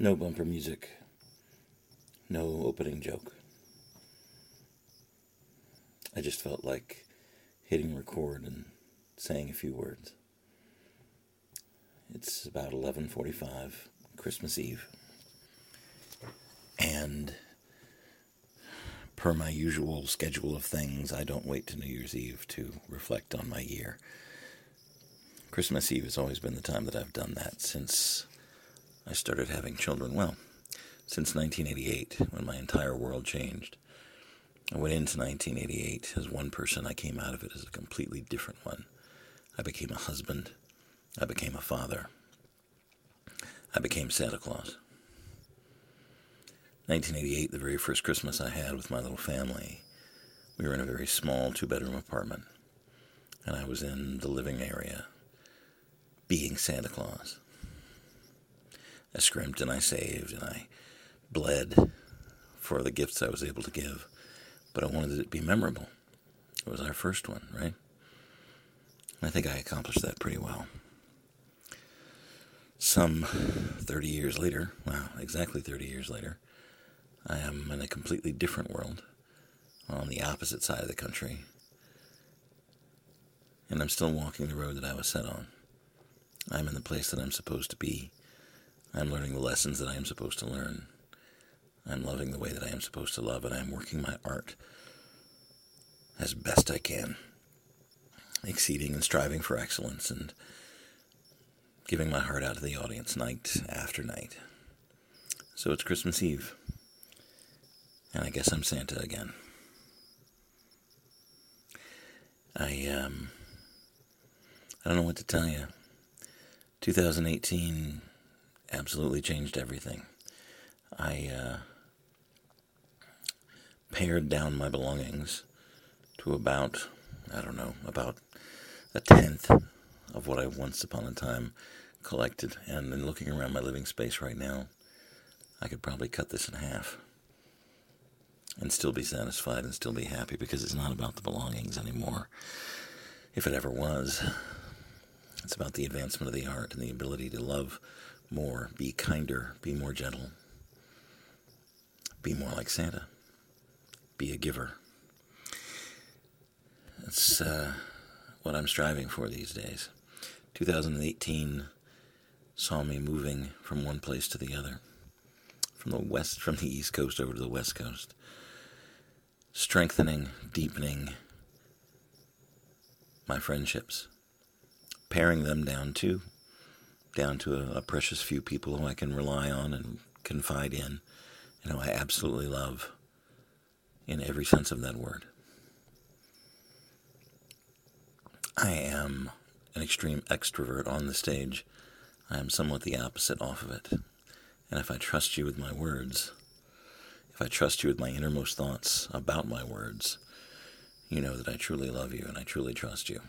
No bumper music. No opening joke. I just felt like hitting record and saying a few words. It's about 11:45 Christmas Eve. And per my usual schedule of things, I don't wait to New Year's Eve to reflect on my year. Christmas Eve has always been the time that I've done that since I started having children. Well, since 1988, when my entire world changed. I went into 1988 as one person. I came out of it as a completely different one. I became a husband. I became a father. I became Santa Claus. 1988, the very first Christmas I had with my little family, we were in a very small two bedroom apartment. And I was in the living area being Santa Claus. I scrimped and I saved and I bled for the gifts I was able to give, but I wanted it to be memorable. It was our first one, right? I think I accomplished that pretty well. Some 30 years later, wow, exactly 30 years later, I am in a completely different world on the opposite side of the country. And I'm still walking the road that I was set on. I'm in the place that I'm supposed to be. I'm learning the lessons that I am supposed to learn. I'm loving the way that I am supposed to love, and I'm working my art as best I can, exceeding and striving for excellence, and giving my heart out to the audience night after night. So it's Christmas Eve, and I guess I'm Santa again. I um, I don't know what to tell you. 2018 absolutely changed everything. I uh, pared down my belongings to about, I don't know, about a tenth of what I once upon a time collected. And in looking around my living space right now, I could probably cut this in half and still be satisfied and still be happy because it's not about the belongings anymore. If it ever was, it's about the advancement of the art and the ability to love more, be kinder, be more gentle, be more like Santa, be a giver. That's uh, what I'm striving for these days. 2018 saw me moving from one place to the other, from the west, from the east coast over to the west coast, strengthening, deepening my friendships, paring them down too down to a, a, precious few people who I can rely on and confide in, and who I absolutely love in every sense of that word. I am an extreme extrovert on the stage. I am somewhat the opposite off of it. And if I trust you with my words, if I trust you with my innermost thoughts about my words, you know that I truly love you and I truly trust you.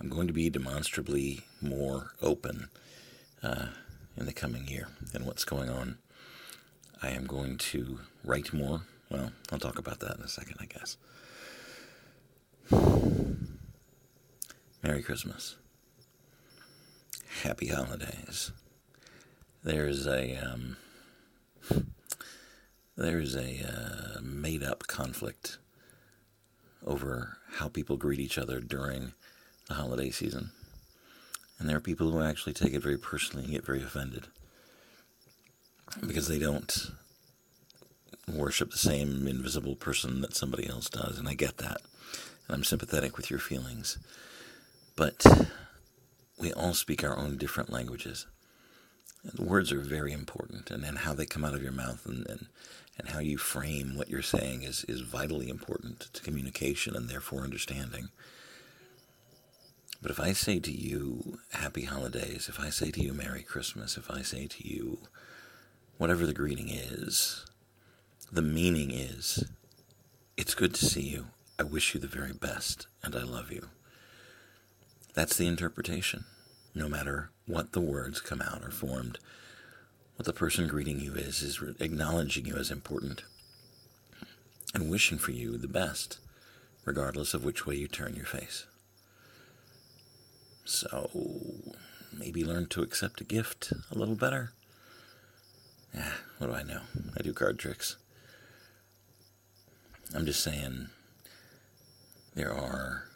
I'm going to be demonstrably more open uh, in the coming year and what's going on. I am going to write more. Well, I'll talk about that in a second, I guess. Merry Christmas. Happy holidays. There's a um, there's a uh, made up conflict over how people greet each other during the holiday season. And there are people who actually take it very personally and get very offended because they don't worship the same invisible person that somebody else does. And I get that. And I'm sympathetic with your feelings. But we all speak our own different languages. And the words are very important, and then how they come out of your mouth and, and, and how you frame what you're saying is, is vitally important to communication and therefore understanding. But if I say to you, Happy Holidays, if I say to you, Merry Christmas, if I say to you, whatever the greeting is, the meaning is, It's good to see you. I wish you the very best, and I love you. That's the interpretation. No matter what the words come out or formed, what the person greeting you is, is acknowledging you as important and wishing for you the best, regardless of which way you turn your face. So maybe learn to accept a gift a little better. Ah, what do I know? I do card tricks. I'm just saying there are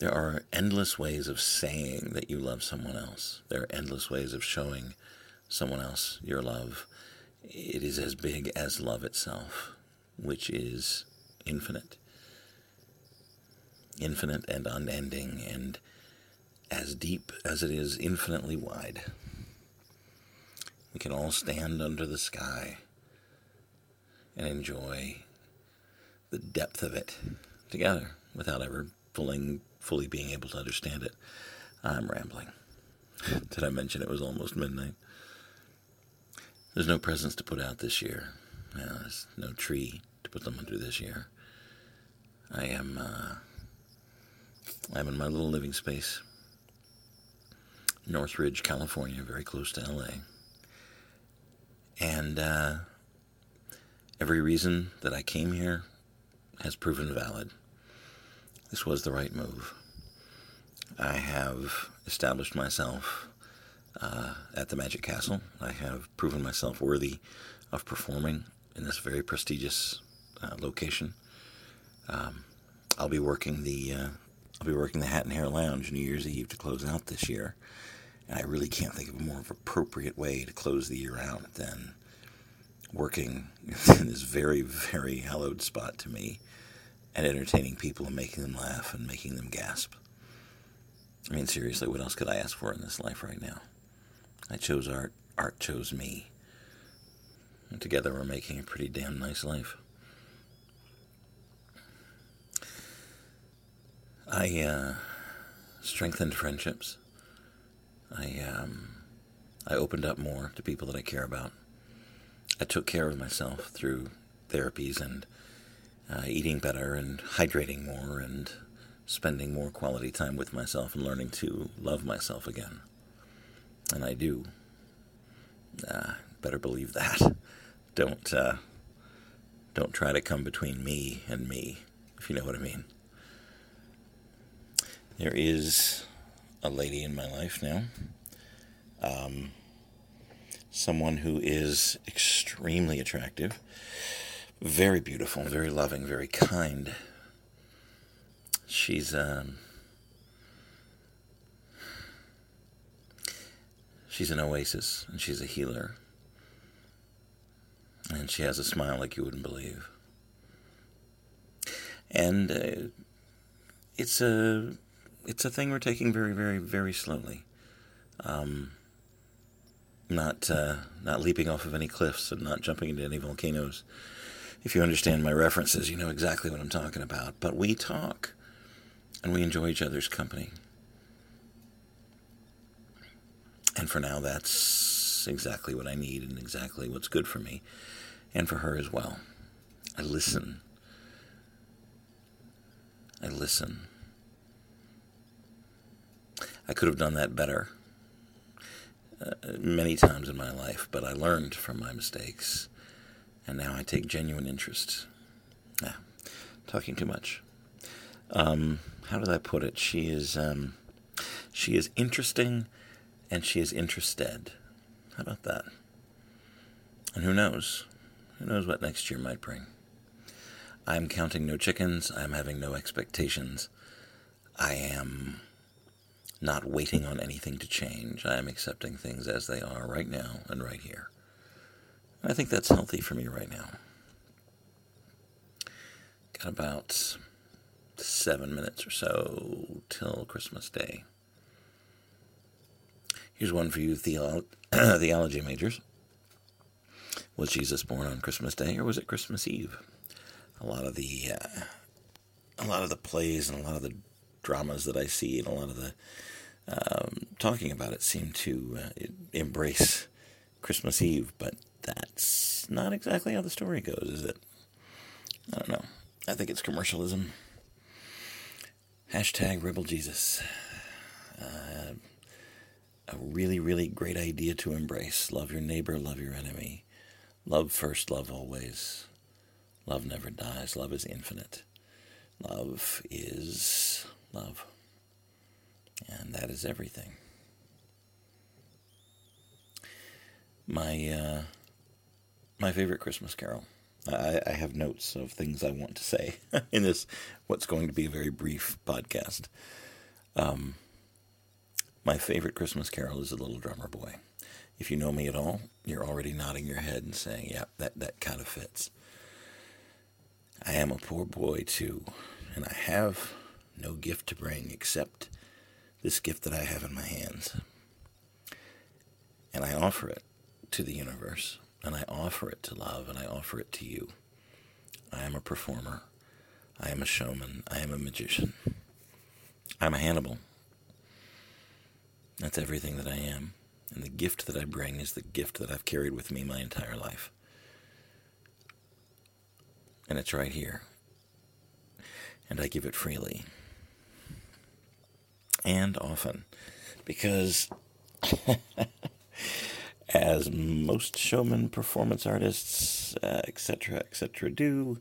there are endless ways of saying that you love someone else. There are endless ways of showing someone else your love. It is as big as love itself, which is infinite. Infinite and unending, and as deep as it is infinitely wide. We can all stand under the sky and enjoy the depth of it together without ever fully, fully being able to understand it. I'm rambling. Did I mention it was almost midnight? There's no presents to put out this year. there's no tree to put them under this year. I am uh, I'm in my little living space, Northridge, California, very close to LA. And uh, every reason that I came here has proven valid. This was the right move. I have established myself uh, at the Magic Castle. I have proven myself worthy of performing in this very prestigious uh, location. Um, I'll be working the uh, I'll be working the Hat and Hare Lounge New Year's Eve to close out this year, and I really can't think of a more appropriate way to close the year out than working in this very very hallowed spot to me and entertaining people and making them laugh and making them gasp. I mean, seriously, what else could I ask for in this life right now? I chose art, art chose me. And together we're making a pretty damn nice life. I uh, strengthened friendships. I um, I opened up more to people that I care about. I took care of myself through therapies and uh, eating better and hydrating more and spending more quality time with myself and learning to love myself again. And I do. Uh, better believe that. Don't uh, don't try to come between me and me, if you know what I mean. There is a lady in my life now. Um, someone who is extremely attractive very beautiful, very loving, very kind. She's um, she's an oasis and she's a healer. And she has a smile like you wouldn't believe. And uh, it's a it's a thing we're taking very, very, very slowly. Um, not uh, not leaping off of any cliffs and not jumping into any volcanoes if you understand my references, you know exactly what I'm talking about. But we talk and we enjoy each other's company. And for now, that's exactly what I need and exactly what's good for me and for her as well. I listen. I listen. I could have done that better uh, many times in my life, but I learned from my mistakes and now I take genuine interest. Yeah, talking too much. Um, how did I put it? She is um, she is interesting, and she is interested. How about that? And who knows? Who knows what next year might bring? I'm counting no chickens. I'm having no expectations. I am not waiting on anything to change. I am accepting things as they are right now and right here. I think that's healthy for me right now. Got about seven minutes or so till Christmas Day. Here's one for you theolo- theology majors. Was Jesus born on Christmas Day or was it Christmas Eve? A lot of the uh, a lot of the plays and a lot of the dramas that I see and a lot of the um, talking about it seem to uh, embrace Christmas Eve, but that's not exactly how the story goes, is it? I don't know. I think it's commercialism. Hashtag Rebel Jesus. Uh, a really, really great idea to embrace. Love your neighbor, love your enemy. Love first, love always. Love never dies. Love is infinite. Love is love. And that is everything. my uh, my favorite Christmas carol. I, I have notes of things I want to say in this what's going to be a very brief podcast. Um, my favorite Christmas carol is The Little Drummer Boy. If you know me at all, you're already nodding your head and saying, "Yeah, that that kind of fits." I am a poor boy too, and I have no gift to bring except this gift that I have in my hands. And I offer it to the universe, and I offer it to love, and I offer it to you. I am a performer. I am a showman. I am a magician. I'm a Hannibal. That's everything that I am. And the gift that I bring is the gift that I've carried with me my entire life. And it's right here. And I give it freely. And often. Because as most showman performance artists, etc., uh, etc., et do,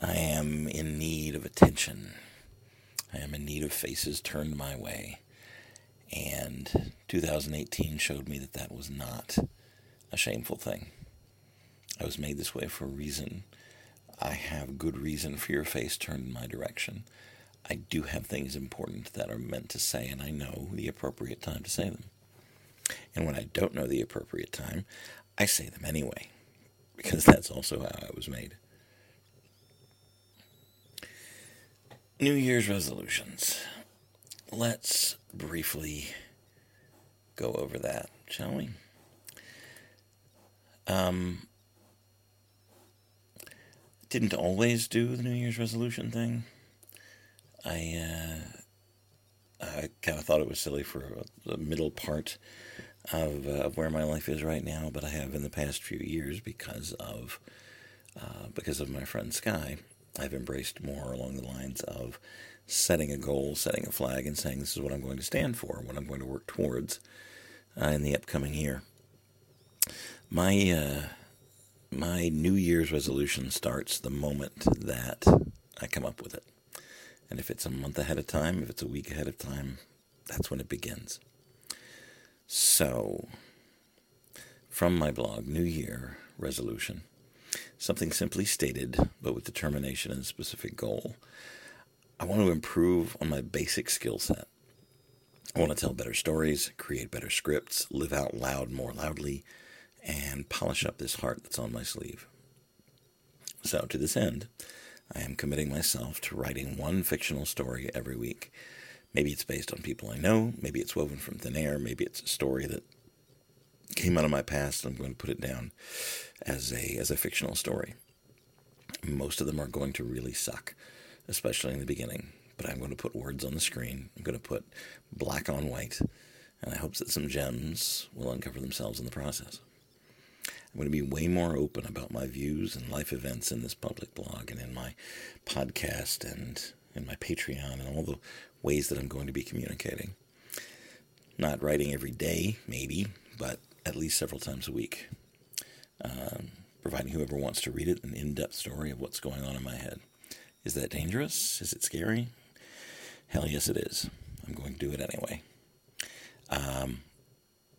I am in need of attention. I am in need of faces turned my way. And 2018 showed me that that was not a shameful thing. I was made this way for a reason. I have good reason for your face turned in my direction. I do have things important that are meant to say, and I know the appropriate time to say them. And when I don't know the appropriate time, I say them anyway, because that's also how I was made. New Year's resolutions. Let's briefly go over that, shall we? Um, didn't always do the New Year's resolution thing. I uh, I kind of thought it was silly for the middle part of, uh, of where my life is right now, but I have in the past few years because of uh, because of my friend Sky. I've embraced more along the lines of setting a goal, setting a flag, and saying this is what I'm going to stand for, what I'm going to work towards uh, in the upcoming year. My uh, my New Year's resolution starts the moment that I come up with it, and if it's a month ahead of time, if it's a week ahead of time, that's when it begins. So, from my blog, New Year Resolution, something simply stated, but with determination and a specific goal. I want to improve on my basic skill set. I want to tell better stories, create better scripts, live out loud more loudly, and polish up this heart that's on my sleeve. So, to this end, I am committing myself to writing one fictional story every week Maybe it's based on people I know. Maybe it's woven from thin air. Maybe it's a story that came out of my past. and I'm going to put it down as a as a fictional story. Most of them are going to really suck, especially in the beginning. But I'm going to put words on the screen. I'm going to put black on white, and I hope that some gems will uncover themselves in the process. I'm going to be way more open about my views and life events in this public blog and in my podcast and in my Patreon and all the ways that I'm going to be communicating. Not writing every day, maybe, but at least several times a week. Um, providing whoever wants to read it an in depth story of what's going on in my head. Is that dangerous? Is it scary? Hell yes, it is. I'm going to do it anyway. Um,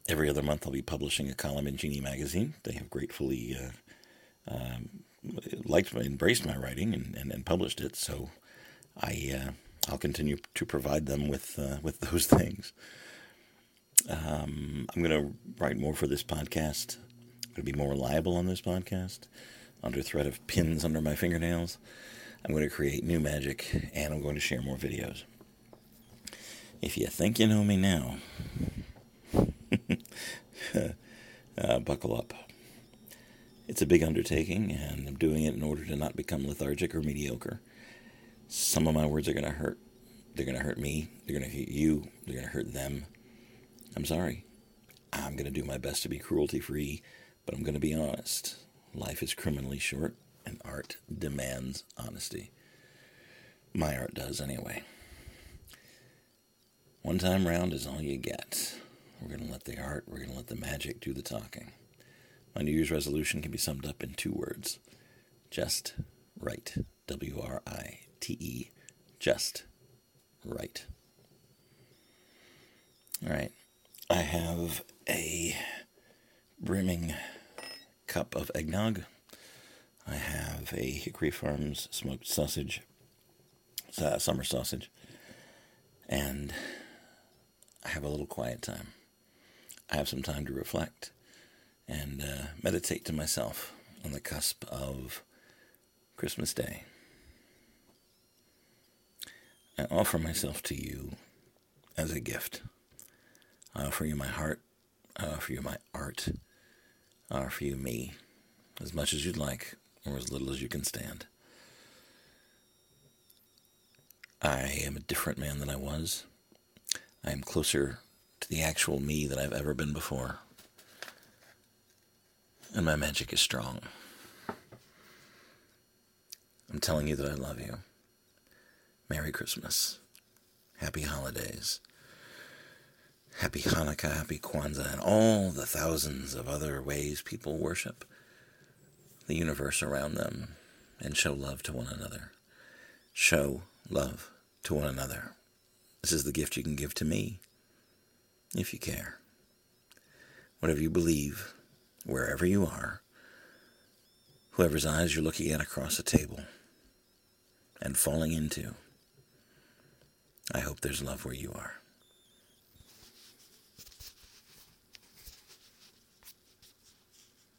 every other month, I'll be publishing a column in Genii Magazine. They have gratefully uh, um, liked, embraced my writing and, and, and published it. So I uh, I'll continue to provide them with uh, with those things. Um, I'm going to write more for this podcast. I'm going to be more reliable on this podcast. Under threat of pins under my fingernails, I'm going to create new magic, and I'm going to share more videos. If you think you know me now, uh, buckle up. It's a big undertaking, and I'm doing it in order to not become lethargic or mediocre. Some of my words are going to hurt. They're going to hurt me. They're going to hurt you. They're going to hurt them. I'm sorry. I'm going to do my best to be cruelty free, but I'm going to be honest. Life is criminally short, and art demands honesty. My art does, anyway. One time round is all you get. We're going to let the art, we're going to let the magic do the talking. My New Year's resolution can be summed up in two words just right. W R I T E, just right. All right. I have a brimming cup of eggnog. I have a Hickory Farms smoked sausage, uh, summer sausage, and I have a little quiet time. I have some time to reflect and uh, meditate to myself on the cusp of Christmas Day. I offer myself to you as a gift. I offer you my heart. I offer you my art. I offer you me, as much as you'd like, or as little as you can stand. I am a different man than I was. I am closer to the actual me that I've ever been before. And my magic is strong. I'm telling you that I love you. Merry Christmas. Happy holidays. Happy Hanukkah, Happy Kwanzaa, and all the thousands of other ways people worship the universe around them and show love to one another. Show love to one another. This is the gift you can give to me if you care. Whatever you believe, wherever you are, whoever's eyes you're looking at across the table and falling into. I hope there's love where you are.